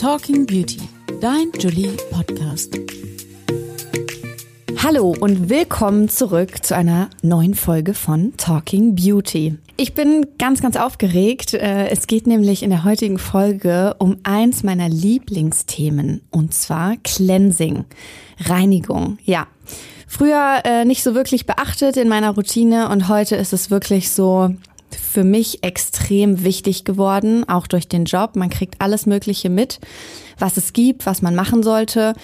Talking Beauty, dein Julie Podcast. Hallo und willkommen zurück zu einer neuen Folge von Talking Beauty. Ich bin ganz, ganz aufgeregt. Äh, es geht nämlich in der heutigen Folge um eins meiner Lieblingsthemen und zwar Cleansing, Reinigung. Ja, früher äh, nicht so wirklich beachtet in meiner Routine und heute ist es wirklich so für mich extrem wichtig geworden, auch durch den Job. Man kriegt alles Mögliche mit, was es gibt, was man machen sollte.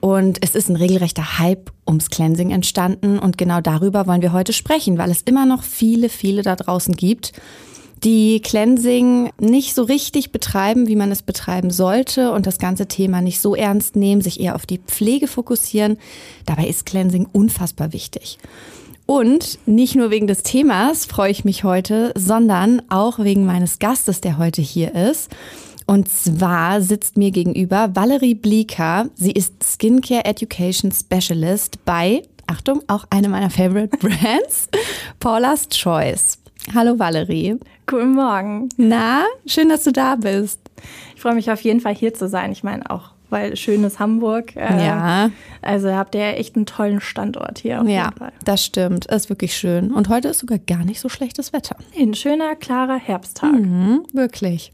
Und es ist ein regelrechter Hype ums Cleansing entstanden. Und genau darüber wollen wir heute sprechen, weil es immer noch viele, viele da draußen gibt, die Cleansing nicht so richtig betreiben, wie man es betreiben sollte und das ganze Thema nicht so ernst nehmen, sich eher auf die Pflege fokussieren. Dabei ist Cleansing unfassbar wichtig. Und nicht nur wegen des Themas freue ich mich heute, sondern auch wegen meines Gastes, der heute hier ist. Und zwar sitzt mir gegenüber Valerie Blieker. Sie ist Skincare Education Specialist bei, Achtung, auch eine meiner Favorite Brands, Paula's Choice. Hallo Valerie. Guten Morgen. Na, schön, dass du da bist. Ich freue mich auf jeden Fall hier zu sein. Ich meine auch weil schönes Hamburg. Äh, ja. Also habt ihr echt einen tollen Standort hier. Auf ja, jeden Fall. das stimmt. Ist wirklich schön. Und heute ist sogar gar nicht so schlechtes Wetter. Ein schöner, klarer Herbsttag. Mhm, wirklich.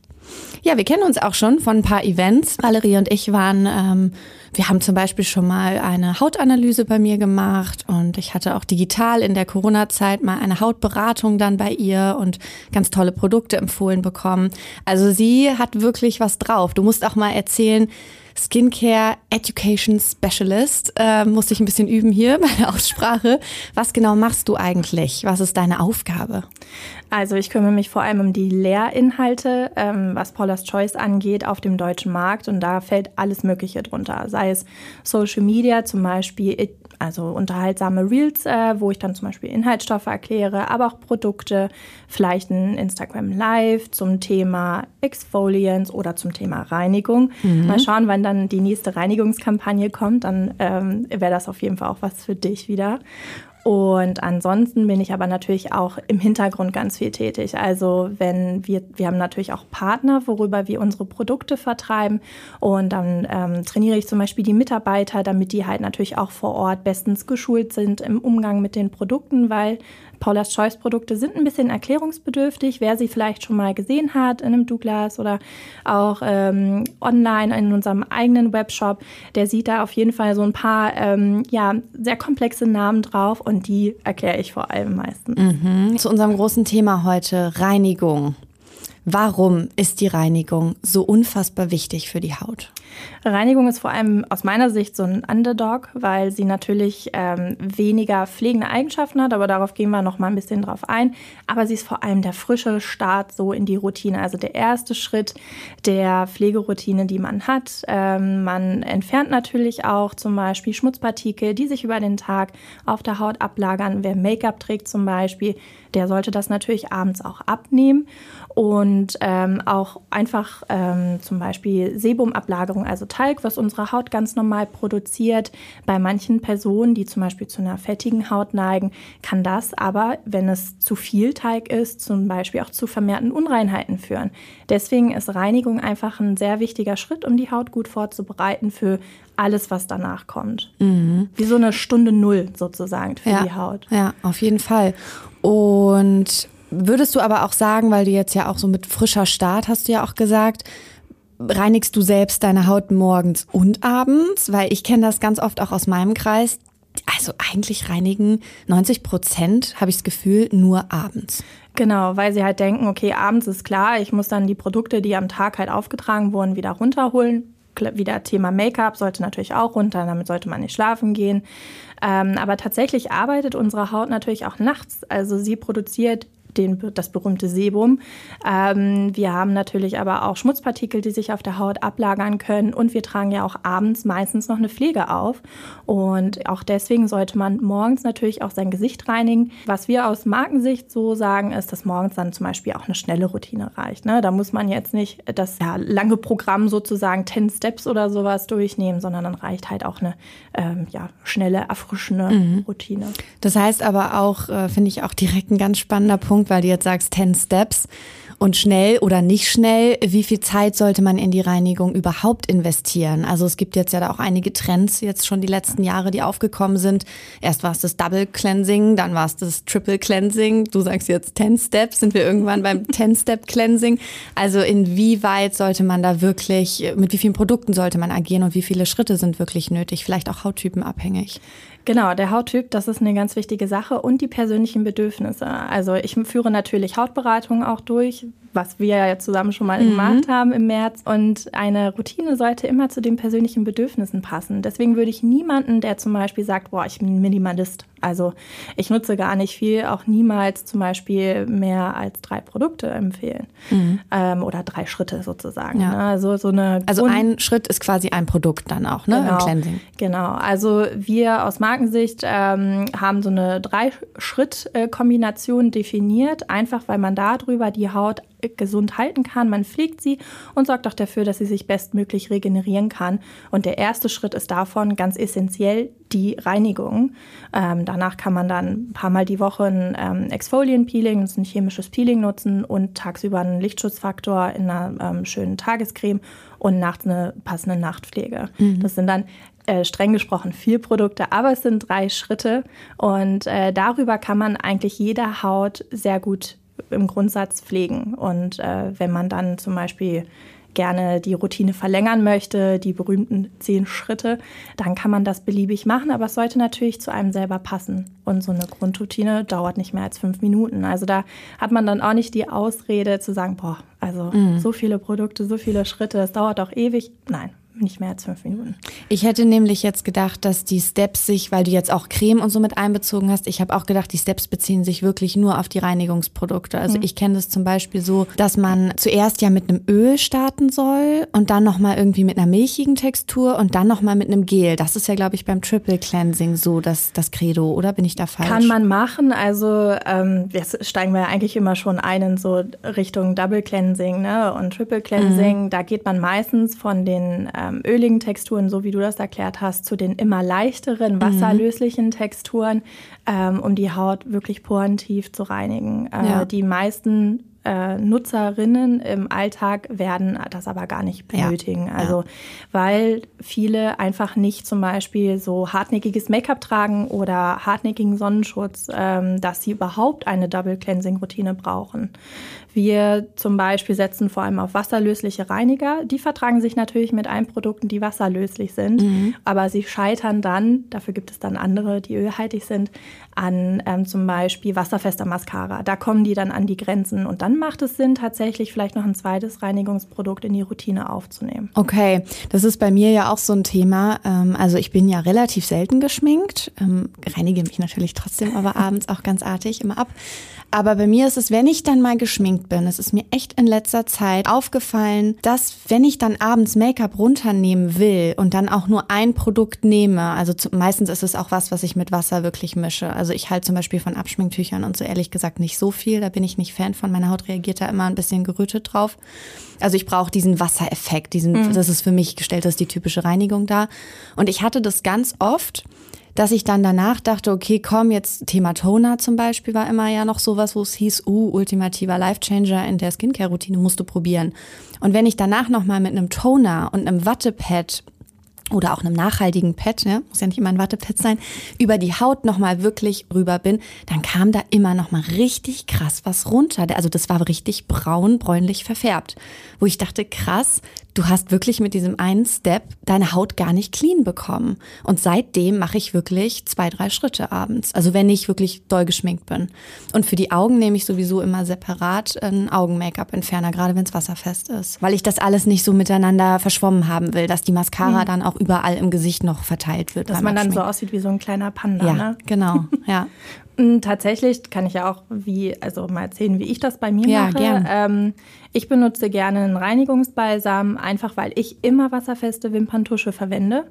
Ja, wir kennen uns auch schon von ein paar Events. Valerie und ich waren, ähm, wir haben zum Beispiel schon mal eine Hautanalyse bei mir gemacht und ich hatte auch digital in der Corona-Zeit mal eine Hautberatung dann bei ihr und ganz tolle Produkte empfohlen bekommen. Also sie hat wirklich was drauf. Du musst auch mal erzählen, Skincare Education Specialist. Äh, musste ich ein bisschen üben hier bei der Aussprache. Was genau machst du eigentlich? Was ist deine Aufgabe? Also ich kümmere mich vor allem um die Lehrinhalte, ähm, was Paula's Choice angeht, auf dem deutschen Markt. Und da fällt alles Mögliche drunter. Sei es Social Media, zum Beispiel also unterhaltsame Reels, äh, wo ich dann zum Beispiel Inhaltsstoffe erkläre, aber auch Produkte, vielleicht ein Instagram Live zum Thema Exfoliants oder zum Thema Reinigung. Mhm. Mal schauen, wann dann die nächste Reinigungskampagne kommt, dann ähm, wäre das auf jeden Fall auch was für dich wieder. Und ansonsten bin ich aber natürlich auch im Hintergrund ganz viel tätig. Also wenn wir, wir haben natürlich auch Partner, worüber wir unsere Produkte vertreiben. Und dann ähm, trainiere ich zum Beispiel die Mitarbeiter, damit die halt natürlich auch vor Ort bestens geschult sind im Umgang mit den Produkten, weil Paula's Choice Produkte sind ein bisschen erklärungsbedürftig. Wer sie vielleicht schon mal gesehen hat in einem Douglas oder auch ähm, online in unserem eigenen Webshop, der sieht da auf jeden Fall so ein paar ähm, ja, sehr komplexe Namen drauf und die erkläre ich vor allem meistens. Mhm. Zu unserem großen Thema heute, Reinigung. Warum ist die Reinigung so unfassbar wichtig für die Haut? Reinigung ist vor allem aus meiner Sicht so ein Underdog, weil sie natürlich ähm, weniger pflegende Eigenschaften hat, aber darauf gehen wir noch mal ein bisschen drauf ein. Aber sie ist vor allem der frische Start so in die Routine, also der erste Schritt der Pflegeroutine, die man hat. Ähm, man entfernt natürlich auch zum Beispiel Schmutzpartikel, die sich über den Tag auf der Haut ablagern. Wer Make-up trägt zum Beispiel, der sollte das natürlich abends auch abnehmen und ähm, auch einfach ähm, zum Beispiel Sebumablagerung, also Talg, was unsere Haut ganz normal produziert. Bei manchen Personen, die zum Beispiel zu einer fettigen Haut neigen, kann das aber, wenn es zu viel Talg ist, zum Beispiel auch zu vermehrten Unreinheiten führen. Deswegen ist Reinigung einfach ein sehr wichtiger Schritt, um die Haut gut vorzubereiten für alles, was danach kommt. Mhm. Wie so eine Stunde Null sozusagen für ja, die Haut. Ja, auf jeden Fall. Und würdest du aber auch sagen, weil du jetzt ja auch so mit frischer Start hast du ja auch gesagt, reinigst du selbst deine Haut morgens und abends? Weil ich kenne das ganz oft auch aus meinem Kreis. Also eigentlich reinigen 90 Prozent, habe ich das Gefühl, nur abends. Genau, weil sie halt denken, okay, abends ist klar, ich muss dann die Produkte, die am Tag halt aufgetragen wurden, wieder runterholen. Wieder Thema Make-up sollte natürlich auch runter, damit sollte man nicht schlafen gehen. Ähm, aber tatsächlich arbeitet unsere Haut natürlich auch nachts. Also sie produziert den, das berühmte Sebum. Ähm, wir haben natürlich aber auch Schmutzpartikel, die sich auf der Haut ablagern können und wir tragen ja auch abends meistens noch eine Pflege auf. Und auch deswegen sollte man morgens natürlich auch sein Gesicht reinigen. Was wir aus Markensicht so sagen, ist, dass morgens dann zum Beispiel auch eine schnelle Routine reicht. Ne? Da muss man jetzt nicht das ja, lange Programm sozusagen 10 Steps oder sowas durchnehmen, sondern dann reicht halt auch eine ähm, ja, schnelle, erfrischende mhm. Routine. Das heißt aber auch, äh, finde ich auch direkt ein ganz spannender Punkt, weil du jetzt sagst 10 Steps. Und schnell oder nicht schnell, wie viel Zeit sollte man in die Reinigung überhaupt investieren? Also es gibt jetzt ja da auch einige Trends jetzt schon die letzten Jahre, die aufgekommen sind. Erst war es das Double Cleansing, dann war es das Triple Cleansing. Du sagst jetzt 10 Steps, sind wir irgendwann beim 10 Step Cleansing. Also inwieweit sollte man da wirklich, mit wie vielen Produkten sollte man agieren und wie viele Schritte sind wirklich nötig? Vielleicht auch hauttypenabhängig. Genau, der Hauttyp, das ist eine ganz wichtige Sache und die persönlichen Bedürfnisse. Also ich führe natürlich Hautberatungen auch durch, was wir ja zusammen schon mal mhm. gemacht haben im März. Und eine Routine sollte immer zu den persönlichen Bedürfnissen passen. Deswegen würde ich niemanden, der zum Beispiel sagt, boah, ich bin Minimalist. Also ich nutze gar nicht viel, auch niemals zum Beispiel mehr als drei Produkte empfehlen. Mhm. Ähm, oder drei Schritte sozusagen. Ja. Ne? Also, so eine also ein Schritt ist quasi ein Produkt dann auch, ne? Genau, Im Cleansing. Genau. Also wir aus Markensicht ähm, haben so eine Drei-Schritt-Kombination definiert, einfach weil man darüber die Haut gesund halten kann. Man pflegt sie und sorgt auch dafür, dass sie sich bestmöglich regenerieren kann. Und der erste Schritt ist davon ganz essentiell die Reinigung. Ähm, danach kann man dann ein paar Mal die Woche ein ähm, Exfolienpeeling, das ist ein chemisches Peeling nutzen und tagsüber einen Lichtschutzfaktor in einer ähm, schönen Tagescreme und nachts eine passende Nachtpflege. Mhm. Das sind dann äh, streng gesprochen vier Produkte, aber es sind drei Schritte und äh, darüber kann man eigentlich jede Haut sehr gut im Grundsatz pflegen. Und äh, wenn man dann zum Beispiel gerne die Routine verlängern möchte, die berühmten zehn Schritte, dann kann man das beliebig machen, aber es sollte natürlich zu einem selber passen. Und so eine Grundroutine dauert nicht mehr als fünf Minuten. Also da hat man dann auch nicht die Ausrede zu sagen, boah, also mhm. so viele Produkte, so viele Schritte, das dauert auch ewig. Nein, nicht mehr als fünf Minuten. Ich hätte nämlich jetzt gedacht, dass die Steps sich, weil du jetzt auch Creme und so mit einbezogen hast, ich habe auch gedacht, die Steps beziehen sich wirklich nur auf die Reinigungsprodukte. Also mhm. ich kenne das zum Beispiel so, dass man zuerst ja mit einem Öl starten soll und dann nochmal irgendwie mit einer milchigen Textur und dann nochmal mit einem Gel. Das ist ja, glaube ich, beim Triple Cleansing so das, das Credo, oder bin ich da falsch? Kann man machen. Also ähm, jetzt steigen wir ja eigentlich immer schon ein in so Richtung Double Cleansing ne? und Triple Cleansing. Mhm. Da geht man meistens von den ähm, öligen Texturen, so wie du das erklärt hast, zu den immer leichteren, mhm. wasserlöslichen. Texturen, ähm, um die Haut wirklich porentief zu reinigen. Äh, ja. Die meisten äh, Nutzerinnen im Alltag werden das aber gar nicht benötigen. Ja. Also, weil viele einfach nicht zum Beispiel so hartnäckiges Make-up tragen oder hartnäckigen Sonnenschutz, ähm, dass sie überhaupt eine Double Cleansing Routine brauchen. Wir zum Beispiel setzen vor allem auf wasserlösliche Reiniger. Die vertragen sich natürlich mit allen Produkten, die wasserlöslich sind, mhm. aber sie scheitern dann, dafür gibt es dann andere, die ölhaltig sind, an ähm, zum Beispiel wasserfester Mascara. Da kommen die dann an die Grenzen und dann macht es Sinn, tatsächlich vielleicht noch ein zweites Reinigungsprodukt in die Routine aufzunehmen. Okay, das ist bei mir ja auch so ein Thema. Ähm, also ich bin ja relativ selten geschminkt, ähm, reinige mich natürlich trotzdem aber abends auch ganz artig immer ab. Aber bei mir ist es, wenn ich dann mal geschminkt bin, es ist mir echt in letzter Zeit aufgefallen, dass wenn ich dann abends Make-up runternehmen will und dann auch nur ein Produkt nehme, also zu, meistens ist es auch was, was ich mit Wasser wirklich mische. Also ich halte zum Beispiel von Abschminktüchern und so ehrlich gesagt nicht so viel. Da bin ich nicht Fan von. Meine Haut reagiert da immer ein bisschen gerötet drauf. Also ich brauche diesen Wassereffekt, diesen, mhm. das ist für mich gestellt, das ist die typische Reinigung da. Und ich hatte das ganz oft, dass ich dann danach dachte, okay, komm, jetzt Thema Toner zum Beispiel war immer ja noch sowas, wo es hieß, uh, ultimativer Lifechanger in der Skincare-Routine musst du probieren. Und wenn ich danach nochmal mit einem Toner und einem Wattepad oder auch einem nachhaltigen Pad, ne, muss ja nicht immer ein Wattepad sein, über die Haut nochmal wirklich rüber bin, dann kam da immer nochmal richtig krass was runter. Also das war richtig braun, bräunlich verfärbt. Wo ich dachte, krass, du hast wirklich mit diesem einen Step deine Haut gar nicht clean bekommen. Und seitdem mache ich wirklich zwei, drei Schritte abends. Also wenn ich wirklich doll geschminkt bin. Und für die Augen nehme ich sowieso immer separat ein Augen-Make-up-Entferner, gerade wenn es wasserfest ist. Weil ich das alles nicht so miteinander verschwommen haben will, dass die Mascara mhm. dann auch überall im Gesicht noch verteilt wird. Dass man dann so aussieht wie so ein kleiner Panda. Ja, ne? genau. Ja. Tatsächlich kann ich ja auch wie, also mal erzählen, wie ich das bei mir ja, mache. Gern. Ähm, ich benutze gerne einen Reinigungsbalsam, einfach weil ich immer wasserfeste Wimperntusche verwende.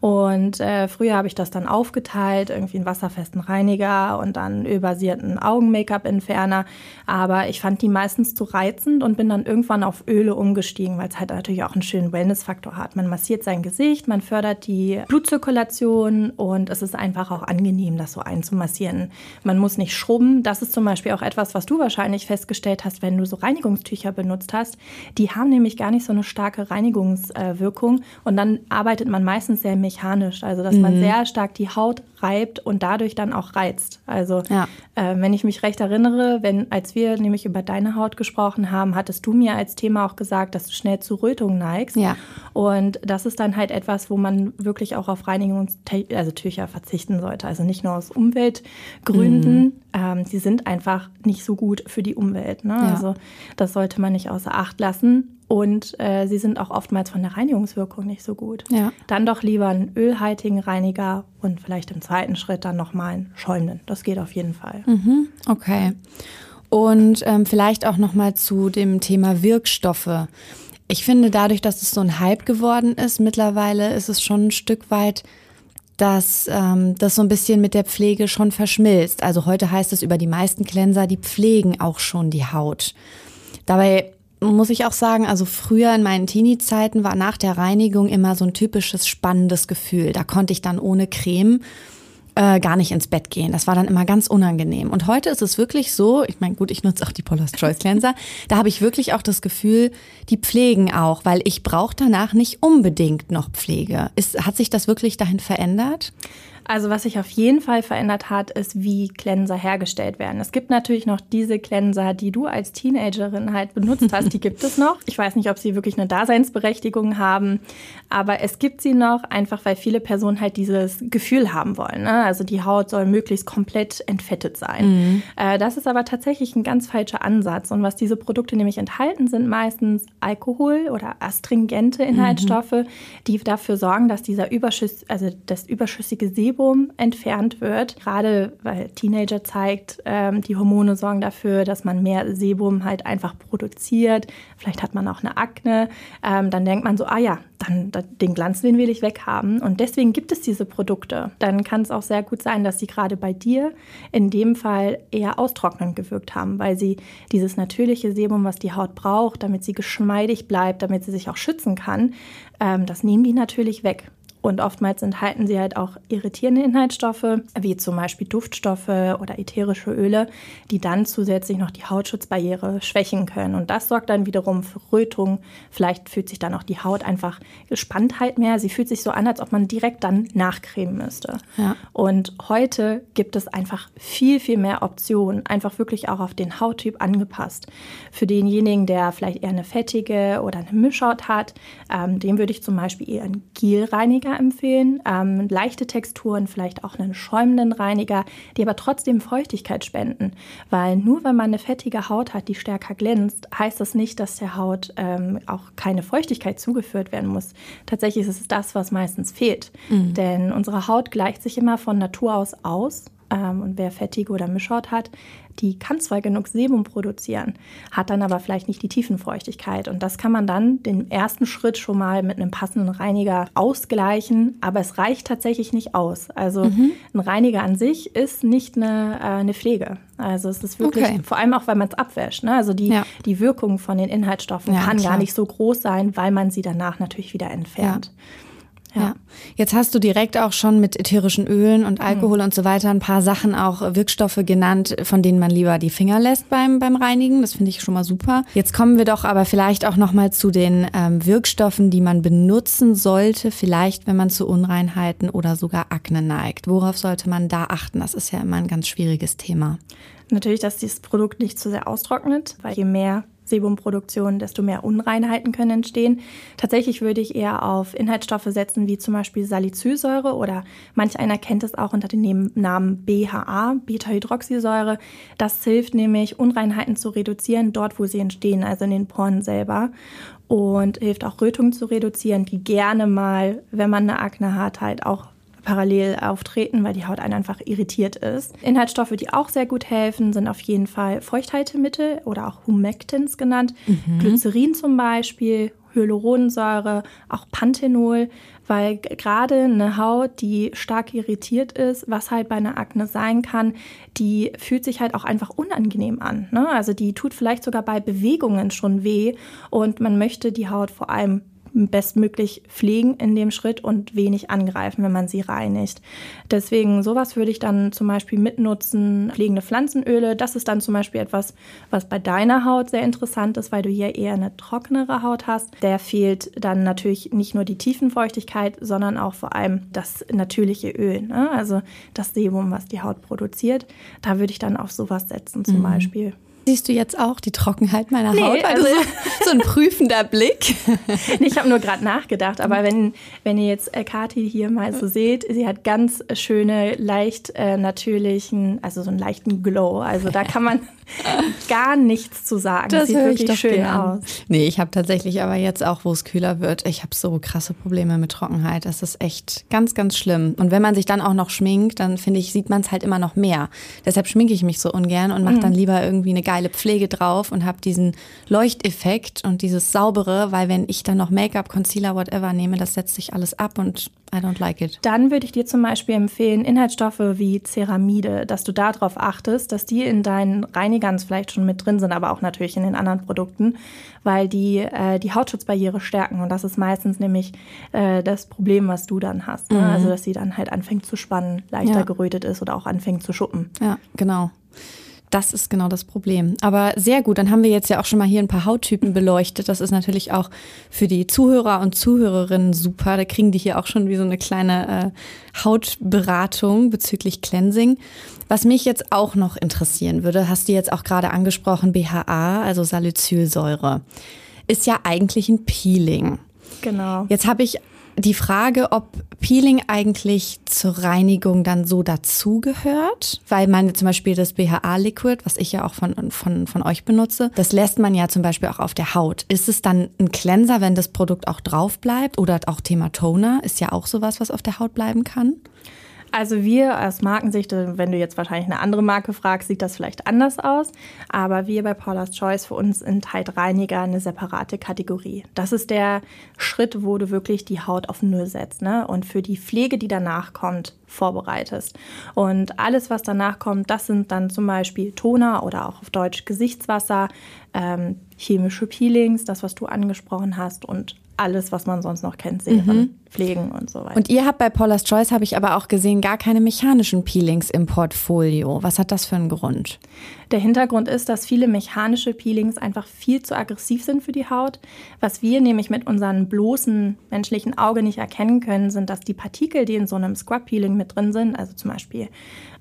Und äh, früher habe ich das dann aufgeteilt, irgendwie einen wasserfesten Reiniger und dann ölbasierten Augen-Make-up-Entferner. Aber ich fand die meistens zu reizend und bin dann irgendwann auf Öle umgestiegen, weil es halt natürlich auch einen schönen Wellness-Faktor hat. Man massiert sein Gesicht, man fördert die Blutzirkulation und es ist einfach auch angenehm, das so einzumassieren. Man muss nicht schrubben. Das ist zum Beispiel auch etwas, was du wahrscheinlich festgestellt hast, wenn du so Reinigungstücher benutzt hast. Die haben nämlich gar nicht so eine starke Reinigungswirkung und dann arbeitet man meistens sehr mechanisch, also dass mhm. man sehr stark die Haut reibt und dadurch dann auch reizt. Also ja. äh, wenn ich mich recht erinnere, wenn als wir nämlich über deine Haut gesprochen haben, hattest du mir als Thema auch gesagt, dass du schnell zu Rötungen neigst. Ja. Und das ist dann halt etwas, wo man wirklich auch auf Reinigungstücher also verzichten sollte. Also nicht nur aus Umweltgründen. Mhm. Ähm, sie sind einfach nicht so gut für die Umwelt. Ne? Ja. Also das sollte man nicht außer Acht lassen. Und äh, sie sind auch oftmals von der Reinigungswirkung nicht so gut. Ja. Dann doch lieber einen ölhaltigen Reiniger und vielleicht im zweiten Schritt dann nochmal einen schäumenden. Das geht auf jeden Fall. Mhm. Okay. Und ähm, vielleicht auch nochmal zu dem Thema Wirkstoffe. Ich finde, dadurch, dass es so ein Hype geworden ist, mittlerweile ist es schon ein Stück weit, dass ähm, das so ein bisschen mit der Pflege schon verschmilzt. Also heute heißt es über die meisten Cleanser, die pflegen auch schon die Haut. Dabei muss ich auch sagen, also früher in meinen Teenie-Zeiten war nach der Reinigung immer so ein typisches spannendes Gefühl. Da konnte ich dann ohne Creme äh, gar nicht ins Bett gehen. Das war dann immer ganz unangenehm. Und heute ist es wirklich so, ich meine, gut, ich nutze auch die Paula's Choice Cleanser, da habe ich wirklich auch das Gefühl, die pflegen auch, weil ich brauche danach nicht unbedingt noch Pflege. Ist, hat sich das wirklich dahin verändert? Also was sich auf jeden Fall verändert hat, ist, wie Cleanser hergestellt werden. Es gibt natürlich noch diese Cleanser, die du als Teenagerin halt benutzt hast, die gibt es noch. Ich weiß nicht, ob sie wirklich eine Daseinsberechtigung haben, aber es gibt sie noch, einfach weil viele Personen halt dieses Gefühl haben wollen. Ne? Also die Haut soll möglichst komplett entfettet sein. Mhm. Äh, das ist aber tatsächlich ein ganz falscher Ansatz. Und was diese Produkte nämlich enthalten, sind meistens Alkohol oder astringente Inhaltsstoffe, mhm. die dafür sorgen, dass dieser Überschuss, also das überschüssige Sebum Sebum entfernt wird. Gerade weil Teenager zeigt, ähm, die Hormone sorgen dafür, dass man mehr Sebum halt einfach produziert. Vielleicht hat man auch eine Akne. Ähm, dann denkt man so, ah ja, dann, den Glanz, den will ich weghaben. Und deswegen gibt es diese Produkte. Dann kann es auch sehr gut sein, dass sie gerade bei dir in dem Fall eher austrocknend gewirkt haben, weil sie dieses natürliche Sebum, was die Haut braucht, damit sie geschmeidig bleibt, damit sie sich auch schützen kann, ähm, das nehmen die natürlich weg. Und oftmals enthalten sie halt auch irritierende Inhaltsstoffe, wie zum Beispiel Duftstoffe oder ätherische Öle, die dann zusätzlich noch die Hautschutzbarriere schwächen können. Und das sorgt dann wiederum für Rötung. Vielleicht fühlt sich dann auch die Haut einfach Gespanntheit mehr. Sie fühlt sich so an, als ob man direkt dann nachcremen müsste. Ja. Und heute gibt es einfach viel, viel mehr Optionen, einfach wirklich auch auf den Hauttyp angepasst. Für denjenigen, der vielleicht eher eine fettige oder eine Mischhaut hat, ähm, dem würde ich zum Beispiel eher einen Gelreiniger Reiniger empfehlen. Ähm, leichte Texturen, vielleicht auch einen schäumenden Reiniger, die aber trotzdem Feuchtigkeit spenden. Weil nur wenn man eine fettige Haut hat, die stärker glänzt, heißt das nicht, dass der Haut ähm, auch keine Feuchtigkeit zugeführt werden muss. Tatsächlich ist es das, was meistens fehlt. Mhm. Denn unsere Haut gleicht sich immer von Natur aus aus ähm, und wer fettige oder Mischhaut hat, die kann zwar genug Sebum produzieren, hat dann aber vielleicht nicht die Tiefenfeuchtigkeit. Und das kann man dann den ersten Schritt schon mal mit einem passenden Reiniger ausgleichen. Aber es reicht tatsächlich nicht aus. Also mhm. ein Reiniger an sich ist nicht eine, äh, eine Pflege. Also es ist wirklich, okay. vor allem auch, weil man es abwäscht. Ne? Also die, ja. die Wirkung von den Inhaltsstoffen ja, kann klar. gar nicht so groß sein, weil man sie danach natürlich wieder entfernt. Ja. Ja. Jetzt hast du direkt auch schon mit ätherischen Ölen und Alkohol mhm. und so weiter ein paar Sachen auch Wirkstoffe genannt, von denen man lieber die Finger lässt beim, beim Reinigen. Das finde ich schon mal super. Jetzt kommen wir doch aber vielleicht auch noch mal zu den ähm, Wirkstoffen, die man benutzen sollte, vielleicht wenn man zu Unreinheiten oder sogar Akne neigt. Worauf sollte man da achten? Das ist ja immer ein ganz schwieriges Thema. Natürlich, dass dieses Produkt nicht zu sehr austrocknet, weil je mehr Sebumproduktion, desto mehr Unreinheiten können entstehen. Tatsächlich würde ich eher auf Inhaltsstoffe setzen, wie zum Beispiel Salicylsäure oder manch einer kennt es auch unter dem Namen BHA, Beta-Hydroxysäure. Das hilft nämlich, Unreinheiten zu reduzieren, dort wo sie entstehen, also in den Poren selber. Und hilft auch Rötungen zu reduzieren, die gerne mal, wenn man eine Akne hat, halt auch parallel auftreten, weil die Haut einfach irritiert ist. Inhaltsstoffe, die auch sehr gut helfen, sind auf jeden Fall Feuchthaltemittel oder auch Humectants genannt. Mhm. Glycerin zum Beispiel, Hyaluronsäure, auch Panthenol, weil gerade eine Haut, die stark irritiert ist, was halt bei einer Akne sein kann, die fühlt sich halt auch einfach unangenehm an. Ne? Also die tut vielleicht sogar bei Bewegungen schon weh und man möchte die Haut vor allem bestmöglich pflegen in dem Schritt und wenig angreifen, wenn man sie reinigt. Deswegen sowas würde ich dann zum Beispiel mitnutzen, pflegende Pflanzenöle. Das ist dann zum Beispiel etwas, was bei deiner Haut sehr interessant ist, weil du hier eher eine trockenere Haut hast. Der fehlt dann natürlich nicht nur die Tiefenfeuchtigkeit, sondern auch vor allem das natürliche Öl, ne? also das Sebum, was die Haut produziert. Da würde ich dann auf sowas setzen zum mhm. Beispiel. Siehst du jetzt auch die Trockenheit meiner nee, Haut? Also so, so, ein prüfender Blick. ich habe nur gerade nachgedacht, aber wenn, wenn ihr jetzt äh, Kathi hier mal so seht, sie hat ganz schöne, leicht äh, natürlichen, also so einen leichten Glow. Also da kann man gar nichts zu sagen. Das sieht wirklich schön aus. Nee, ich habe tatsächlich aber jetzt auch, wo es kühler wird, ich habe so krasse Probleme mit Trockenheit. Das ist echt ganz, ganz schlimm. Und wenn man sich dann auch noch schminkt, dann finde ich, sieht man es halt immer noch mehr. Deshalb schminke ich mich so ungern und mache mhm. dann lieber irgendwie eine geile Pflege drauf und habe diesen Leuchteffekt und dieses saubere, weil wenn ich dann noch Make-up, Concealer, whatever nehme, das setzt sich alles ab und I don't like it. Dann würde ich dir zum Beispiel empfehlen, Inhaltsstoffe wie Ceramide, dass du darauf achtest, dass die in deinen Reinigern vielleicht schon mit drin sind, aber auch natürlich in den anderen Produkten, weil die äh, die Hautschutzbarriere stärken. Und das ist meistens nämlich äh, das Problem, was du dann hast. Ne? Mhm. Also, dass sie dann halt anfängt zu spannen, leichter ja. gerötet ist oder auch anfängt zu schuppen. Ja, genau. Das ist genau das Problem. Aber sehr gut, dann haben wir jetzt ja auch schon mal hier ein paar Hauttypen beleuchtet. Das ist natürlich auch für die Zuhörer und Zuhörerinnen super. Da kriegen die hier auch schon wie so eine kleine äh, Hautberatung bezüglich Cleansing. Was mich jetzt auch noch interessieren würde, hast du jetzt auch gerade angesprochen, BHA, also Salicylsäure, ist ja eigentlich ein Peeling. Genau. Jetzt habe ich die Frage, ob Peeling eigentlich zur Reinigung dann so dazugehört, weil man zum Beispiel das BHA-Liquid, was ich ja auch von, von, von euch benutze, das lässt man ja zum Beispiel auch auf der Haut. Ist es dann ein Cleanser, wenn das Produkt auch drauf bleibt? Oder auch Thema Toner ist ja auch sowas, was auf der Haut bleiben kann? Also wir aus Markensicht, wenn du jetzt wahrscheinlich eine andere Marke fragst, sieht das vielleicht anders aus. Aber wir bei Paula's Choice, für uns sind halt Reiniger eine separate Kategorie. Das ist der Schritt, wo du wirklich die Haut auf Null setzt ne? und für die Pflege, die danach kommt, vorbereitest. Und alles, was danach kommt, das sind dann zum Beispiel Toner oder auch auf Deutsch Gesichtswasser, ähm, chemische Peelings, das, was du angesprochen hast und alles, was man sonst noch kennt, Serien, mhm. Pflegen und so weiter. Und ihr habt bei Paula's Choice, habe ich aber auch gesehen, gar keine mechanischen Peelings im Portfolio. Was hat das für einen Grund? Der Hintergrund ist, dass viele mechanische Peelings einfach viel zu aggressiv sind für die Haut. Was wir nämlich mit unserem bloßen menschlichen Auge nicht erkennen können, sind, dass die Partikel, die in so einem Scrub-Peeling mit drin sind, also zum Beispiel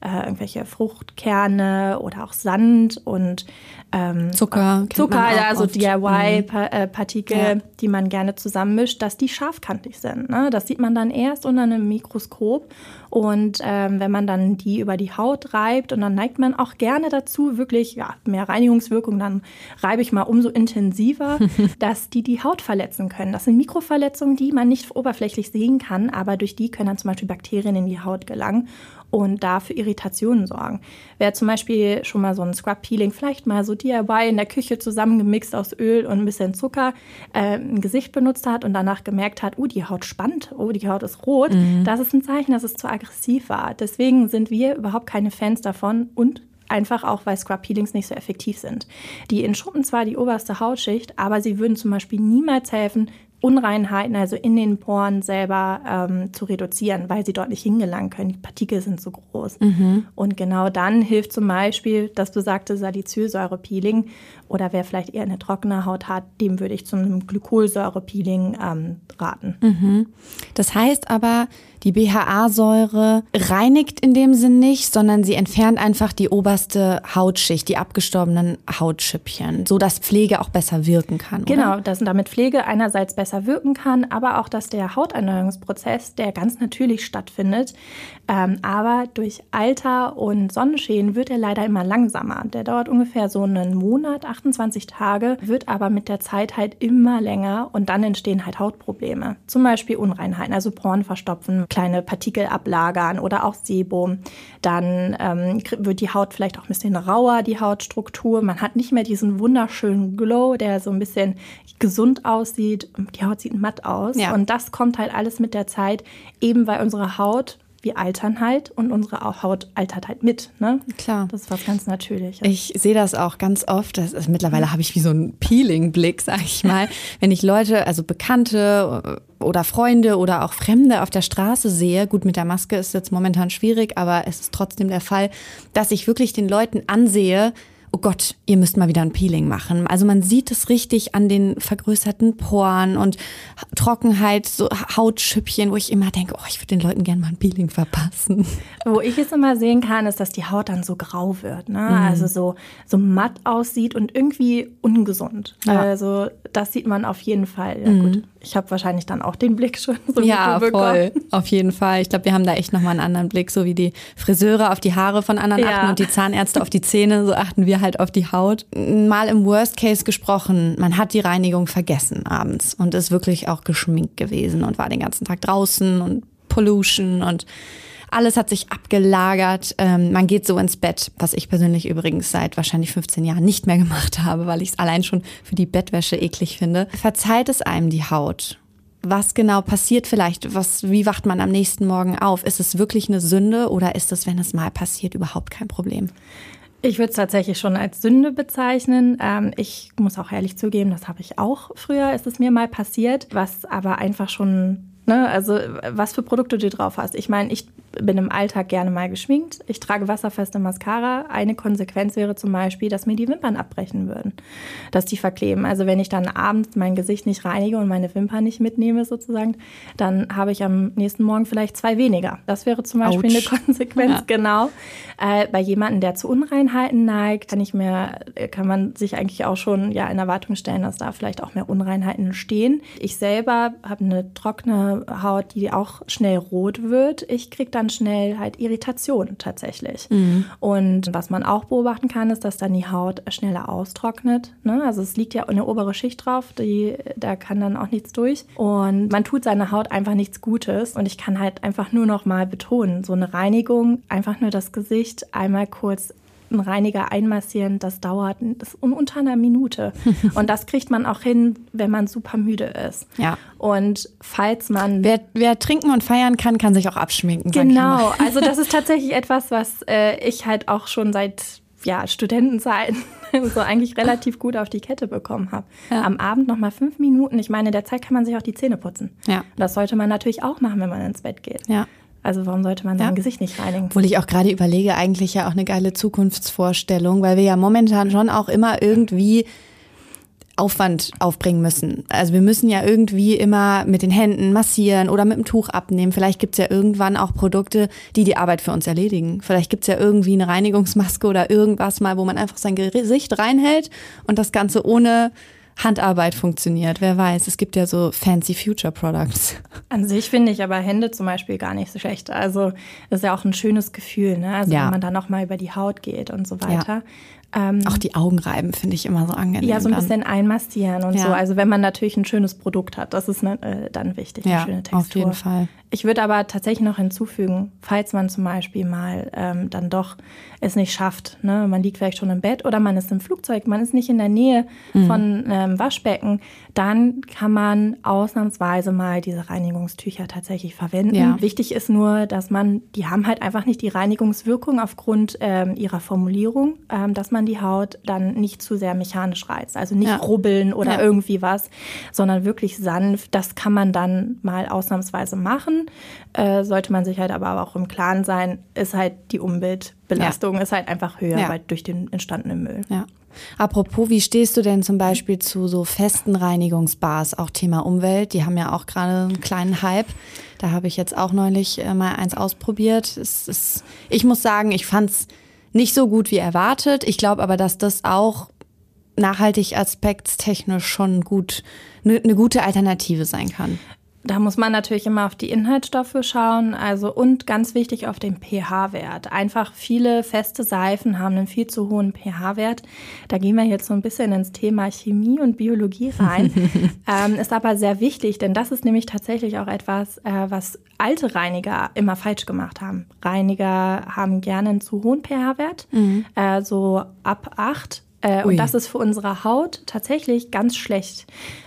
äh, irgendwelche Fruchtkerne oder auch Sand und ähm, Zucker, Zucker, also DIY-Partikel, mhm. ja. die man gerne zusammenmischt, dass die scharfkantig sind. Ne? Das sieht man dann erst unter einem Mikroskop. Und ähm, wenn man dann die über die Haut reibt und dann neigt man auch gerne dazu, wirklich ja, mehr Reinigungswirkung, dann reibe ich mal umso intensiver, dass die die Haut verletzen können. Das sind Mikroverletzungen, die man nicht oberflächlich sehen kann, aber durch die können dann zum Beispiel Bakterien in die Haut gelangen und da für Irritationen sorgen. Wer zum Beispiel schon mal so ein Scrub-Peeling, vielleicht mal so DIY in der Küche zusammengemixt aus Öl und ein bisschen Zucker äh, ein Gesicht benutzt hat und danach gemerkt hat, oh, die Haut spannt, oh, die Haut ist rot, mhm. das ist ein Zeichen, dass es zu aggressiv war. Deswegen sind wir überhaupt keine Fans davon und einfach auch, weil Scrub-Peelings nicht so effektiv sind. Die entschuppen zwar die oberste Hautschicht, aber sie würden zum Beispiel niemals helfen, Unreinheiten, also in den Poren selber ähm, zu reduzieren, weil sie dort nicht hingelangen können. Die Partikel sind so groß. Mhm. Und genau dann hilft zum Beispiel das besagte Salicylsäure-Peeling oder wer vielleicht eher eine trockene Haut hat, dem würde ich zu einem Glykolsäure-Peeling ähm, raten. Mhm. Das heißt aber, die BHA-Säure reinigt in dem Sinn nicht, sondern sie entfernt einfach die oberste Hautschicht, die abgestorbenen Hautschüppchen, sodass Pflege auch besser wirken kann. Genau, dass damit Pflege einerseits besser besser wirken kann, aber auch, dass der Hauterneuerungsprozess, der ganz natürlich stattfindet, ähm, aber durch Alter und Sonnenschäden wird er leider immer langsamer. Der dauert ungefähr so einen Monat, 28 Tage, wird aber mit der Zeit halt immer länger und dann entstehen halt Hautprobleme. Zum Beispiel Unreinheiten, also Poren verstopfen, kleine Partikel ablagern oder auch Sebum. Dann ähm, wird die Haut vielleicht auch ein bisschen rauer, die Hautstruktur. Man hat nicht mehr diesen wunderschönen Glow, der so ein bisschen gesund aussieht. Die Haut sieht matt aus. Ja. Und das kommt halt alles mit der Zeit, eben weil unsere Haut wir altern halt und unsere Haut altert halt mit. Ne? Klar. Das ist was ganz Natürliches. Ich sehe das auch ganz oft. Das ist, mittlerweile habe ich wie so einen Peeling-Blick, sag ich mal. Wenn ich Leute, also Bekannte oder Freunde oder auch Fremde auf der Straße sehe, gut, mit der Maske ist jetzt momentan schwierig, aber es ist trotzdem der Fall, dass ich wirklich den Leuten ansehe, oh Gott, ihr müsst mal wieder ein Peeling machen. Also man sieht es richtig an den vergrößerten Poren und Trockenheit, so Hautschüppchen, wo ich immer denke, oh, ich würde den Leuten gerne mal ein Peeling verpassen. Wo ich es immer sehen kann, ist, dass die Haut dann so grau wird, ne? Mhm. also so, so matt aussieht und irgendwie ungesund. Ja. Also das sieht man auf jeden Fall. Ja, mhm. gut. Ich habe wahrscheinlich dann auch den Blick schon so Ja, voll. Auf jeden Fall. Ich glaube, wir haben da echt nochmal einen anderen Blick, so wie die Friseure auf die Haare von anderen ja. achten und die Zahnärzte auf die Zähne, so achten wir halt auf die Haut. Mal im Worst Case gesprochen, man hat die Reinigung vergessen abends und ist wirklich auch geschminkt gewesen und war den ganzen Tag draußen und Pollution und alles hat sich abgelagert. Ähm, man geht so ins Bett, was ich persönlich übrigens seit wahrscheinlich 15 Jahren nicht mehr gemacht habe, weil ich es allein schon für die Bettwäsche eklig finde. Verzeiht es einem die Haut? Was genau passiert vielleicht? Was, wie wacht man am nächsten Morgen auf? Ist es wirklich eine Sünde oder ist es, wenn es mal passiert, überhaupt kein Problem? Ich würde es tatsächlich schon als Sünde bezeichnen. Ähm, ich muss auch ehrlich zugeben, das habe ich auch früher, ist es mir mal passiert, was aber einfach schon Ne? Also was für Produkte du drauf hast. Ich meine, ich bin im Alltag gerne mal geschminkt. Ich trage wasserfeste Mascara. Eine Konsequenz wäre zum Beispiel, dass mir die Wimpern abbrechen würden, dass die verkleben. Also wenn ich dann abends mein Gesicht nicht reinige und meine Wimpern nicht mitnehme sozusagen, dann habe ich am nächsten Morgen vielleicht zwei weniger. Das wäre zum Beispiel Ouch. eine Konsequenz, ja. genau. Äh, bei jemandem, der zu Unreinheiten neigt, kann ich mir, kann man sich eigentlich auch schon ja in Erwartung stellen, dass da vielleicht auch mehr Unreinheiten stehen. Ich selber habe eine trockene Haut, die auch schnell rot wird. Ich kriege dann schnell halt Irritation tatsächlich. Mhm. Und was man auch beobachten kann, ist, dass dann die Haut schneller austrocknet. Ne? Also es liegt ja eine obere Schicht drauf, die, da kann dann auch nichts durch. Und man tut seiner Haut einfach nichts Gutes. Und ich kann halt einfach nur noch mal betonen, so eine Reinigung, einfach nur das Gesicht einmal kurz Reiniger einmassieren, das dauert das unter einer Minute. Und das kriegt man auch hin, wenn man super müde ist. Ja. Und falls man. Wer, wer trinken und feiern kann, kann sich auch abschminken. Genau. Also, das ist tatsächlich etwas, was äh, ich halt auch schon seit ja, Studentenzeiten so eigentlich relativ gut auf die Kette bekommen habe. Ja. Am Abend noch mal fünf Minuten. Ich meine, in der Zeit kann man sich auch die Zähne putzen. Ja. Das sollte man natürlich auch machen, wenn man ins Bett geht. Ja. Also warum sollte man sein ja. Gesicht nicht reinigen? Obwohl ich auch gerade überlege, eigentlich ja auch eine geile Zukunftsvorstellung, weil wir ja momentan schon auch immer irgendwie Aufwand aufbringen müssen. Also wir müssen ja irgendwie immer mit den Händen massieren oder mit dem Tuch abnehmen. Vielleicht gibt's ja irgendwann auch Produkte, die die Arbeit für uns erledigen. Vielleicht gibt's ja irgendwie eine Reinigungsmaske oder irgendwas mal, wo man einfach sein Gesicht reinhält und das Ganze ohne Handarbeit funktioniert. Wer weiß, es gibt ja so fancy Future Products. An sich finde ich aber Hände zum Beispiel gar nicht so schlecht. Also das ist ja auch ein schönes Gefühl, ne? Also ja. wenn man dann nochmal über die Haut geht und so weiter. Ja. Ähm, auch die Augen reiben finde ich immer so angenehm. Ja, so ein bisschen einmastieren und ja. so. Also wenn man natürlich ein schönes Produkt hat, das ist ne, äh, dann wichtig, eine schöne Textur. Auf jeden Fall. Ich würde aber tatsächlich noch hinzufügen, falls man zum Beispiel mal ähm, dann doch es nicht schafft, ne? man liegt vielleicht schon im Bett oder man ist im Flugzeug, man ist nicht in der Nähe mhm. von ähm, Waschbecken, dann kann man ausnahmsweise mal diese Reinigungstücher tatsächlich verwenden. Ja. Wichtig ist nur, dass man, die haben halt einfach nicht die Reinigungswirkung aufgrund ähm, ihrer Formulierung, ähm, dass man die Haut dann nicht zu sehr mechanisch reizt, also nicht ja. rubbeln oder ja. irgendwie was, sondern wirklich sanft. Das kann man dann mal ausnahmsweise machen äh, sollte man sich halt aber auch im Klaren sein, ist halt die Umweltbelastung ja. ist halt einfach höher ja. durch den entstandenen Müll. Ja. Apropos, wie stehst du denn zum Beispiel zu so festen Reinigungsbars, auch Thema Umwelt? Die haben ja auch gerade einen kleinen Hype. Da habe ich jetzt auch neulich äh, mal eins ausprobiert. Ist, ich muss sagen, ich fand es nicht so gut wie erwartet. Ich glaube aber, dass das auch nachhaltig aspektstechnisch schon gut, eine ne gute Alternative sein kann. Da muss man natürlich immer auf die Inhaltsstoffe schauen, also und ganz wichtig auf den pH-Wert. Einfach viele feste Seifen haben einen viel zu hohen pH-Wert. Da gehen wir jetzt so ein bisschen ins Thema Chemie und Biologie rein. ähm, ist aber sehr wichtig, denn das ist nämlich tatsächlich auch etwas, äh, was alte Reiniger immer falsch gemacht haben. Reiniger haben gerne einen zu hohen pH-Wert, mhm. äh, so ab 8 äh, und das ist für unsere Haut tatsächlich ganz schlecht.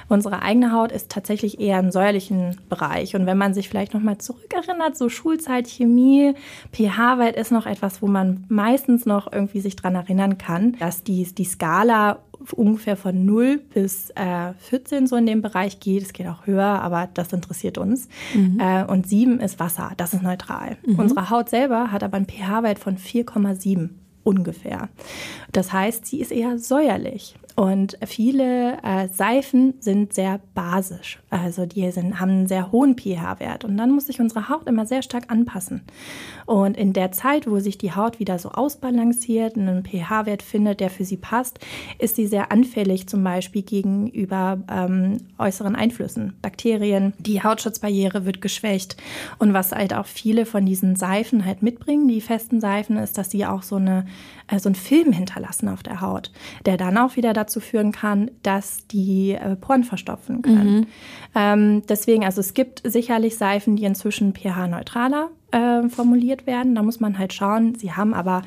Unsere eigene Haut ist tatsächlich eher im säuerlichen Bereich. Und wenn man sich vielleicht nochmal zurückerinnert, so Schulzeit, Chemie, pH-Wert ist noch etwas, wo man meistens noch irgendwie sich dran erinnern kann, dass die, die Skala ungefähr von 0 bis äh, 14 so in dem Bereich geht. Es geht auch höher, aber das interessiert uns. Mhm. Äh, und 7 ist Wasser, das ist neutral. Mhm. Unsere Haut selber hat aber einen pH-Wert von 4,7 ungefähr. Das heißt, sie ist eher säuerlich. Und viele äh, Seifen sind sehr basisch, also die sind, haben einen sehr hohen pH-Wert. Und dann muss sich unsere Haut immer sehr stark anpassen. Und in der Zeit, wo sich die Haut wieder so ausbalanciert einen pH-Wert findet, der für sie passt, ist sie sehr anfällig zum Beispiel gegenüber ähm, äußeren Einflüssen, Bakterien. Die Hautschutzbarriere wird geschwächt. Und was halt auch viele von diesen Seifen halt mitbringen, die festen Seifen, ist, dass sie auch so, eine, äh, so einen Film hinterlassen auf der Haut, der dann auch wieder dazu führen kann, dass die äh, Poren verstopfen können. Mhm. Ähm, deswegen, also es gibt sicherlich Seifen, die inzwischen pH-neutraler äh, formuliert werden. Da muss man halt schauen. Sie haben aber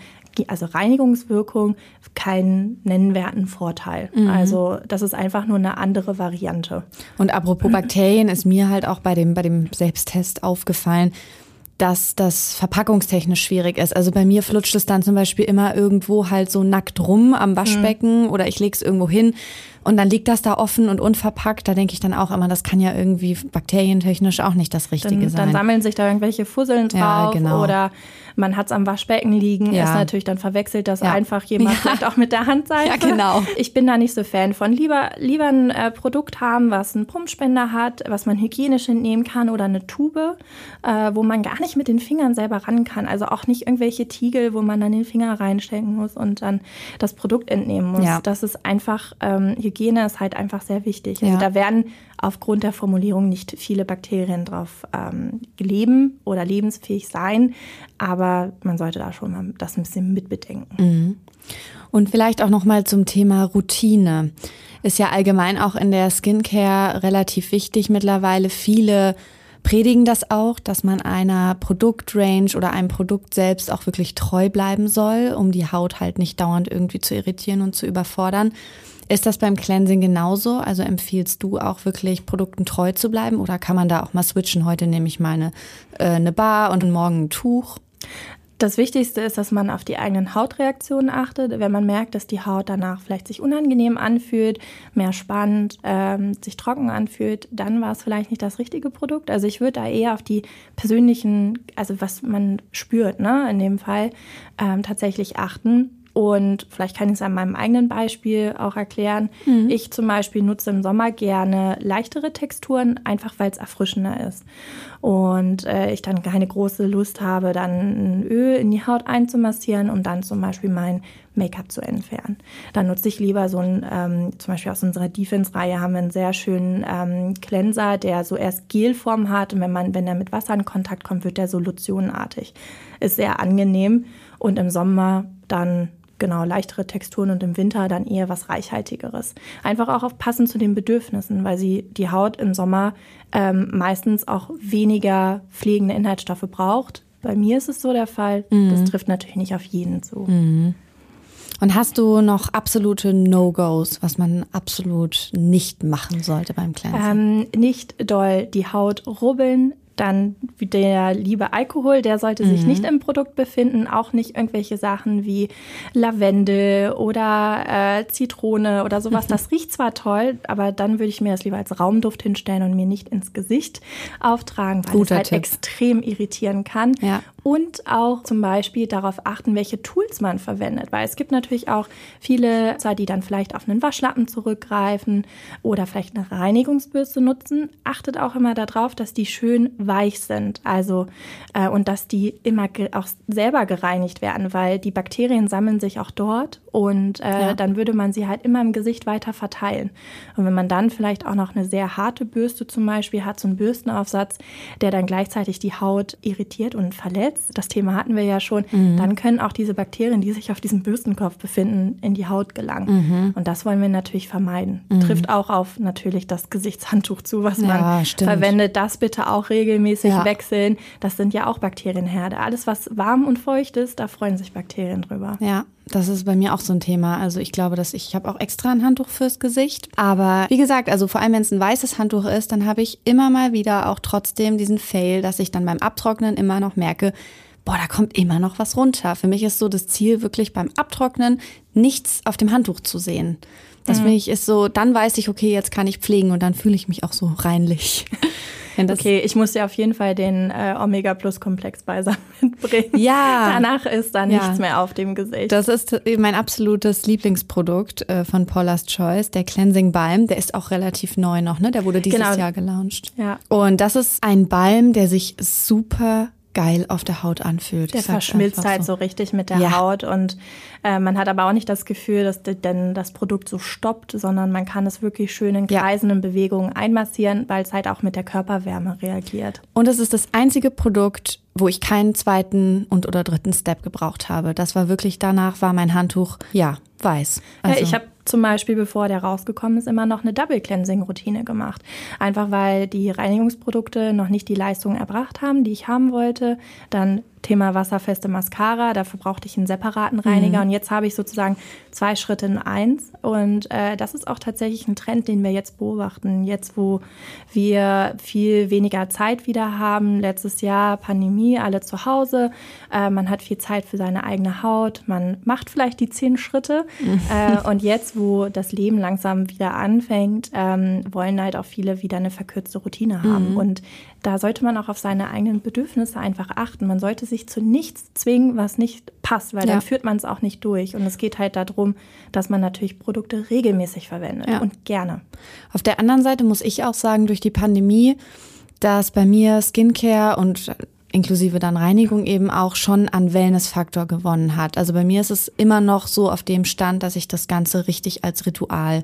also Reinigungswirkung keinen nennenwerten Vorteil. Mhm. Also das ist einfach nur eine andere Variante. Und apropos Bakterien ist mir halt auch bei dem, bei dem Selbsttest aufgefallen, dass das verpackungstechnisch schwierig ist. Also bei mir flutscht es dann zum Beispiel immer irgendwo halt so nackt rum am Waschbecken mhm. oder ich lege es irgendwo hin und dann liegt das da offen und unverpackt. Da denke ich dann auch immer, das kann ja irgendwie bakterientechnisch auch nicht das Richtige dann, sein. Dann sammeln sich da irgendwelche Fusseln drauf ja, genau. oder man hat es am Waschbecken liegen, ja. ist natürlich dann verwechselt das ja. einfach jemand ja. vielleicht auch mit der Handseife. Ja, genau. Ich bin da nicht so Fan von. Lieber, lieber ein äh, Produkt haben, was einen Pumpspender hat, was man hygienisch entnehmen kann oder eine Tube, äh, wo man gar nicht mit den Fingern selber ran kann. Also auch nicht irgendwelche Tiegel, wo man dann den Finger reinstecken muss und dann das Produkt entnehmen muss. Das ist einfach, ähm, Hygiene ist halt einfach sehr wichtig. Also da werden aufgrund der Formulierung nicht viele Bakterien drauf ähm, leben oder lebensfähig sein, aber man sollte da schon mal das ein bisschen mitbedenken. Mhm. Und vielleicht auch noch mal zum Thema Routine. Ist ja allgemein auch in der Skincare relativ wichtig mittlerweile. Viele predigen das auch, dass man einer Produktrange oder einem Produkt selbst auch wirklich treu bleiben soll, um die Haut halt nicht dauernd irgendwie zu irritieren und zu überfordern. Ist das beim Cleansing genauso? Also empfiehlst du auch wirklich Produkten treu zu bleiben oder kann man da auch mal switchen? Heute nehme ich meine äh, eine Bar und morgen ein Tuch. Das Wichtigste ist, dass man auf die eigenen Hautreaktionen achtet. Wenn man merkt, dass die Haut danach vielleicht sich unangenehm anfühlt, mehr spannend, ähm, sich trocken anfühlt, dann war es vielleicht nicht das richtige Produkt. Also ich würde da eher auf die persönlichen, also was man spürt, ne, in dem Fall ähm, tatsächlich achten. Und vielleicht kann ich es an meinem eigenen Beispiel auch erklären. Mhm. Ich zum Beispiel nutze im Sommer gerne leichtere Texturen, einfach weil es erfrischender ist. Und äh, ich dann keine große Lust habe, dann ein Öl in die Haut einzumassieren, um dann zum Beispiel mein Make-up zu entfernen. Dann nutze ich lieber so ein, ähm, zum Beispiel aus unserer Defense-Reihe haben wir einen sehr schönen ähm, Cleanser, der so erst Gelform hat und wenn man, wenn er mit Wasser in Kontakt kommt, wird der so lotionartig. Ist sehr angenehm und im Sommer dann genau leichtere Texturen und im Winter dann eher was reichhaltigeres. Einfach auch passend zu den Bedürfnissen, weil sie die Haut im Sommer ähm, meistens auch weniger pflegende Inhaltsstoffe braucht. Bei mir ist es so der Fall. Mhm. Das trifft natürlich nicht auf jeden zu. Mhm. Und hast du noch absolute No-Gos, was man absolut nicht machen sollte beim Cleansing? Ähm, nicht doll die Haut rubbeln, dann der liebe Alkohol, der sollte sich mhm. nicht im Produkt befinden, auch nicht irgendwelche Sachen wie Lavendel oder äh, Zitrone oder sowas. Das riecht zwar toll, aber dann würde ich mir das lieber als Raumduft hinstellen und mir nicht ins Gesicht auftragen, weil Guter es halt Tipp. extrem irritieren kann. Ja. Und auch zum Beispiel darauf achten, welche Tools man verwendet, weil es gibt natürlich auch viele, die dann vielleicht auf einen Waschlappen zurückgreifen oder vielleicht eine Reinigungsbürste nutzen. Achtet auch immer darauf, dass die schön weich sind. Also äh, und dass die immer auch selber gereinigt werden, weil die Bakterien sammeln sich auch dort und äh, ja. dann würde man sie halt immer im Gesicht weiter verteilen. Und wenn man dann vielleicht auch noch eine sehr harte Bürste zum Beispiel hat, so einen Bürstenaufsatz, der dann gleichzeitig die Haut irritiert und verletzt, das Thema hatten wir ja schon, mhm. dann können auch diese Bakterien, die sich auf diesem Bürstenkopf befinden, in die Haut gelangen. Mhm. Und das wollen wir natürlich vermeiden. Mhm. Trifft auch auf natürlich das Gesichtshandtuch zu, was ja, man stimmt. verwendet. Das bitte auch regelmäßig ja. wechseln. Das sind ja auch Bakterienherde. Alles, was warm und feucht ist, da freuen sich Bakterien drüber. Ja, das ist bei mir auch so ein Thema. Also ich glaube, dass ich, ich habe auch extra ein Handtuch fürs Gesicht. Aber wie gesagt, also vor allem wenn es ein weißes Handtuch ist, dann habe ich immer mal wieder auch trotzdem diesen Fail, dass ich dann beim Abtrocknen immer noch merke, boah, da kommt immer noch was runter. Für mich ist so das Ziel wirklich beim Abtrocknen nichts auf dem Handtuch zu sehen. Das mhm. finde ich ist so, dann weiß ich, okay, jetzt kann ich pflegen und dann fühle ich mich auch so reinlich. okay, ich muss dir auf jeden Fall den äh, Omega Plus Komplex beisammen mitbringen. Ja. Danach ist da ja. nichts mehr auf dem Gesicht. Das ist mein absolutes Lieblingsprodukt äh, von Paula's Choice, der Cleansing Balm. Der ist auch relativ neu noch, ne? Der wurde dieses genau. Jahr gelauncht. Ja. Und das ist ein Balm, der sich super geil auf der Haut anfühlt. Der verschmilzt halt so. so. richtig mit der ja. Haut und äh, man hat aber auch nicht das Gefühl, dass denn das Produkt so stoppt, sondern man kann es wirklich schön in kreisenden ja. Bewegungen einmassieren, weil es halt auch mit der Körperwärme reagiert. Und es ist das einzige Produkt, wo ich keinen zweiten und oder dritten Step gebraucht habe. Das war wirklich danach war mein Handtuch ja weiß. Also. Ja, ich habe zum Beispiel, bevor der rausgekommen ist, immer noch eine Double Cleansing Routine gemacht. Einfach weil die Reinigungsprodukte noch nicht die Leistung erbracht haben, die ich haben wollte. Dann Thema wasserfeste Mascara. Dafür brauchte ich einen separaten Reiniger. Mhm. Und jetzt habe ich sozusagen zwei Schritte in eins. Und äh, das ist auch tatsächlich ein Trend, den wir jetzt beobachten. Jetzt, wo wir viel weniger Zeit wieder haben. Letztes Jahr Pandemie, alle zu Hause. Äh, man hat viel Zeit für seine eigene Haut. Man macht vielleicht die zehn Schritte. Mhm. Äh, und jetzt, wo das Leben langsam wieder anfängt, ähm, wollen halt auch viele wieder eine verkürzte Routine haben. Mhm. Und da sollte man auch auf seine eigenen Bedürfnisse einfach achten. Man sollte sich zu nichts zwingen, was nicht passt, weil ja. dann führt man es auch nicht durch. Und es geht halt darum, dass man natürlich Produkte regelmäßig verwendet ja. und gerne. Auf der anderen Seite muss ich auch sagen, durch die Pandemie, dass bei mir Skincare und inklusive dann Reinigung eben auch schon an Wellnessfaktor gewonnen hat. Also bei mir ist es immer noch so auf dem Stand, dass ich das Ganze richtig als Ritual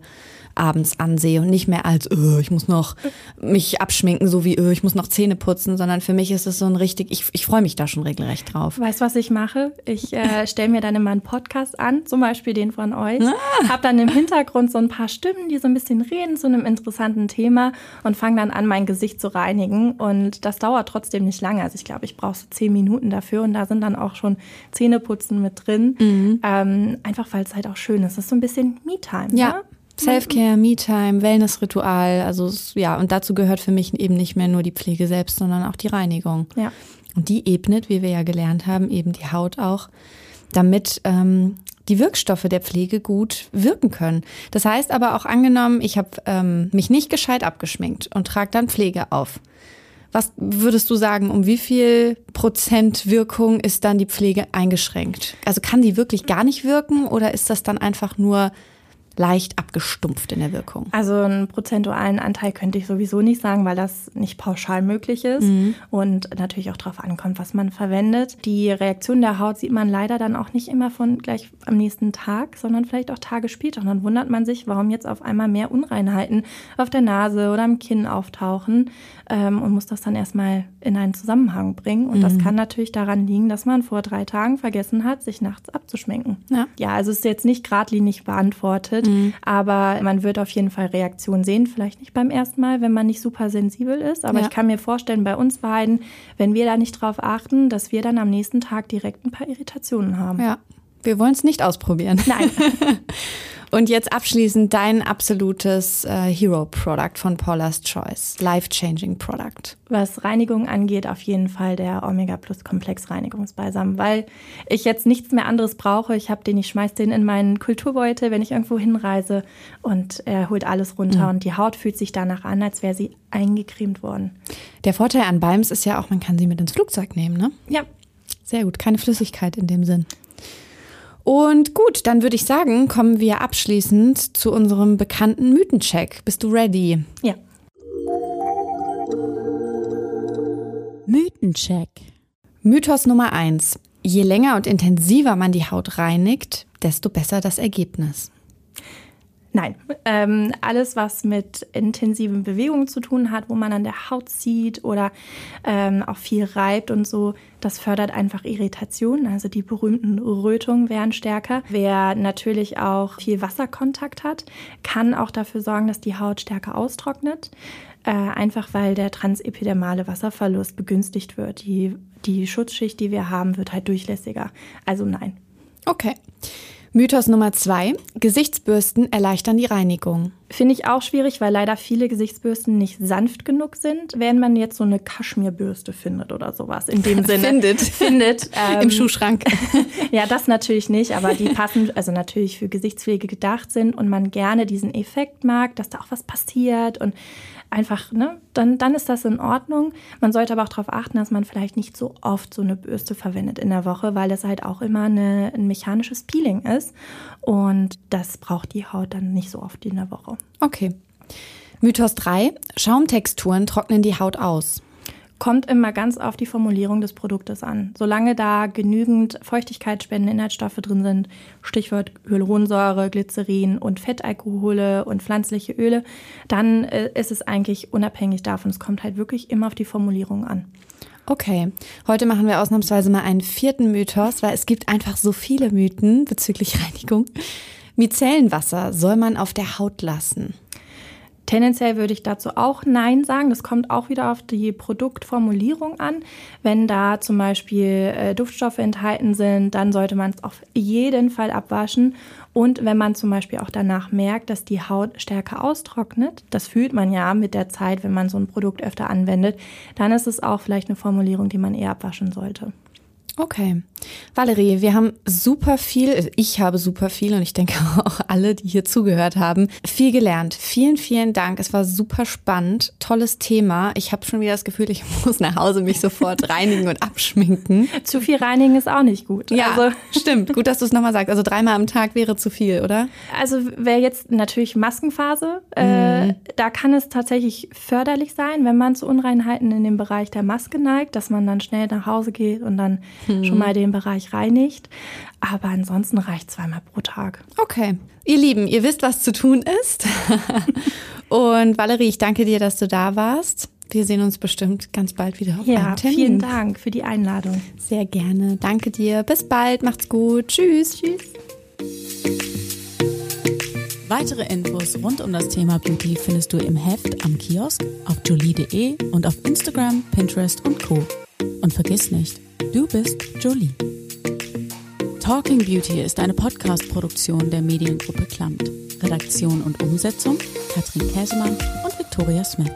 abends ansehe und nicht mehr als, öh, ich muss noch mich abschminken, so wie, öh, ich muss noch Zähne putzen, sondern für mich ist es so ein richtig, ich, ich freue mich da schon regelrecht drauf. Weißt du, was ich mache? Ich äh, stelle mir dann immer einen Podcast an, zum Beispiel den von euch, ah. habe dann im Hintergrund so ein paar Stimmen, die so ein bisschen reden zu einem interessanten Thema und fange dann an, mein Gesicht zu reinigen und das dauert trotzdem nicht lange. Also ich glaube, ich brauche so zehn Minuten dafür und da sind dann auch schon Zähneputzen mit drin. Mhm. Ähm, einfach weil es halt auch schön ist. Das ist so ein bisschen Me-Time. Ja. Ne? Self-Care, Me-Time, Wellness-Ritual. Also ja, und dazu gehört für mich eben nicht mehr nur die Pflege selbst, sondern auch die Reinigung. Ja. Und die ebnet, wie wir ja gelernt haben, eben die Haut auch, damit ähm, die Wirkstoffe der Pflege gut wirken können. Das heißt aber auch angenommen, ich habe ähm, mich nicht gescheit abgeschminkt und trage dann Pflege auf. Was würdest du sagen, um wie viel Prozent Wirkung ist dann die Pflege eingeschränkt? Also kann die wirklich gar nicht wirken oder ist das dann einfach nur leicht abgestumpft in der Wirkung? Also einen prozentualen Anteil könnte ich sowieso nicht sagen, weil das nicht pauschal möglich ist mhm. und natürlich auch darauf ankommt, was man verwendet. Die Reaktion der Haut sieht man leider dann auch nicht immer von gleich am nächsten Tag, sondern vielleicht auch Tage später. Und dann wundert man sich, warum jetzt auf einmal mehr Unreinheiten auf der Nase oder am Kinn auftauchen ähm, und muss das dann erstmal in einen Zusammenhang bringen. Und mhm. das kann natürlich daran liegen, dass man vor drei Tagen vergessen hat, sich nachts abzuschminken. Ja, ja also es ist jetzt nicht geradlinig beantwortet, mhm. aber man wird auf jeden Fall Reaktionen sehen. Vielleicht nicht beim ersten Mal, wenn man nicht super sensibel ist, aber ja. ich kann mir vorstellen, bei uns beiden, wenn wir da nicht drauf achten, dass wir dann am nächsten Tag direkt ein paar Irritationen haben. Ja. Wir wollen es nicht ausprobieren. Nein. Und jetzt abschließend dein absolutes äh, Hero-Product von Paula's Choice. Life-changing Product. Was Reinigung angeht, auf jeden Fall der Omega Plus Komplex Reinigungsbalsam, weil ich jetzt nichts mehr anderes brauche. Ich habe den, ich schmeiß den in meinen Kulturbeutel, wenn ich irgendwo hinreise und er holt alles runter mhm. und die Haut fühlt sich danach an, als wäre sie eingecremt worden. Der Vorteil an Balms ist ja auch, man kann sie mit ins Flugzeug nehmen, ne? Ja. Sehr gut, keine Flüssigkeit in dem Sinn. Und gut, dann würde ich sagen, kommen wir abschließend zu unserem bekannten Mythencheck. Bist du ready? Ja. Mythencheck. Mythos Nummer eins: Je länger und intensiver man die Haut reinigt, desto besser das Ergebnis. Nein, ähm, alles, was mit intensiven Bewegungen zu tun hat, wo man an der Haut zieht oder ähm, auch viel reibt und so, das fördert einfach Irritation. Also die berühmten Rötungen werden stärker. Wer natürlich auch viel Wasserkontakt hat, kann auch dafür sorgen, dass die Haut stärker austrocknet. Äh, einfach weil der transepidermale Wasserverlust begünstigt wird. Die, die Schutzschicht, die wir haben, wird halt durchlässiger. Also nein. Okay. Mythos Nummer zwei. Gesichtsbürsten erleichtern die Reinigung. Finde ich auch schwierig, weil leider viele Gesichtsbürsten nicht sanft genug sind, wenn man jetzt so eine Kaschmirbürste findet oder sowas. In dem Sinne. Findet. Findet. Ähm, Im Schuhschrank. ja, das natürlich nicht, aber die passen, also natürlich für Gesichtspflege gedacht sind und man gerne diesen Effekt mag, dass da auch was passiert und einfach, ne, dann, dann ist das in Ordnung. Man sollte aber auch darauf achten, dass man vielleicht nicht so oft so eine Bürste verwendet in der Woche, weil das halt auch immer eine, ein mechanisches Peeling ist. Und das braucht die Haut dann nicht so oft in der Woche. Okay. Mythos 3. Schaumtexturen trocknen die Haut aus. Kommt immer ganz auf die Formulierung des Produktes an. Solange da genügend feuchtigkeitsspendende Inhaltsstoffe drin sind, Stichwort Hyaluronsäure, Glycerin und Fettalkohole und pflanzliche Öle, dann äh, ist es eigentlich unabhängig davon. Es kommt halt wirklich immer auf die Formulierung an. Okay, heute machen wir ausnahmsweise mal einen vierten Mythos, weil es gibt einfach so viele Mythen bezüglich Reinigung. Micellenwasser soll man auf der Haut lassen. Tendenziell würde ich dazu auch Nein sagen. Das kommt auch wieder auf die Produktformulierung an. Wenn da zum Beispiel äh, Duftstoffe enthalten sind, dann sollte man es auf jeden Fall abwaschen. Und wenn man zum Beispiel auch danach merkt, dass die Haut stärker austrocknet, das fühlt man ja mit der Zeit, wenn man so ein Produkt öfter anwendet, dann ist es auch vielleicht eine Formulierung, die man eher abwaschen sollte. Okay. Valerie, wir haben super viel, ich habe super viel und ich denke auch alle, die hier zugehört haben, viel gelernt. Vielen, vielen Dank. Es war super spannend. Tolles Thema. Ich habe schon wieder das Gefühl, ich muss nach Hause mich sofort reinigen und abschminken. Zu viel reinigen ist auch nicht gut. Ja, also. stimmt. Gut, dass du es nochmal sagst. Also dreimal am Tag wäre zu viel, oder? Also wäre jetzt natürlich Maskenphase. Äh, mhm. Äh, da kann es tatsächlich förderlich sein, wenn man zu Unreinheiten in dem Bereich der Maske neigt, dass man dann schnell nach Hause geht und dann hm. schon mal den Bereich reinigt. Aber ansonsten reicht zweimal pro Tag. Okay. Ihr Lieben, ihr wisst, was zu tun ist. Und Valerie, ich danke dir, dass du da warst. Wir sehen uns bestimmt ganz bald wieder auf ja, einem Termin. Vielen Dank für die Einladung. Sehr gerne. Danke dir. Bis bald. Macht's gut. Tschüss. Tschüss. Weitere Infos rund um das Thema Beauty findest du im Heft am Kiosk, auf jolie.de und auf Instagram, Pinterest und Co. Und vergiss nicht, Du bist Jolie. Talking Beauty ist eine Podcast-Produktion der Mediengruppe Klamt. Redaktion und Umsetzung Katrin Käsemann und Victoria Smith.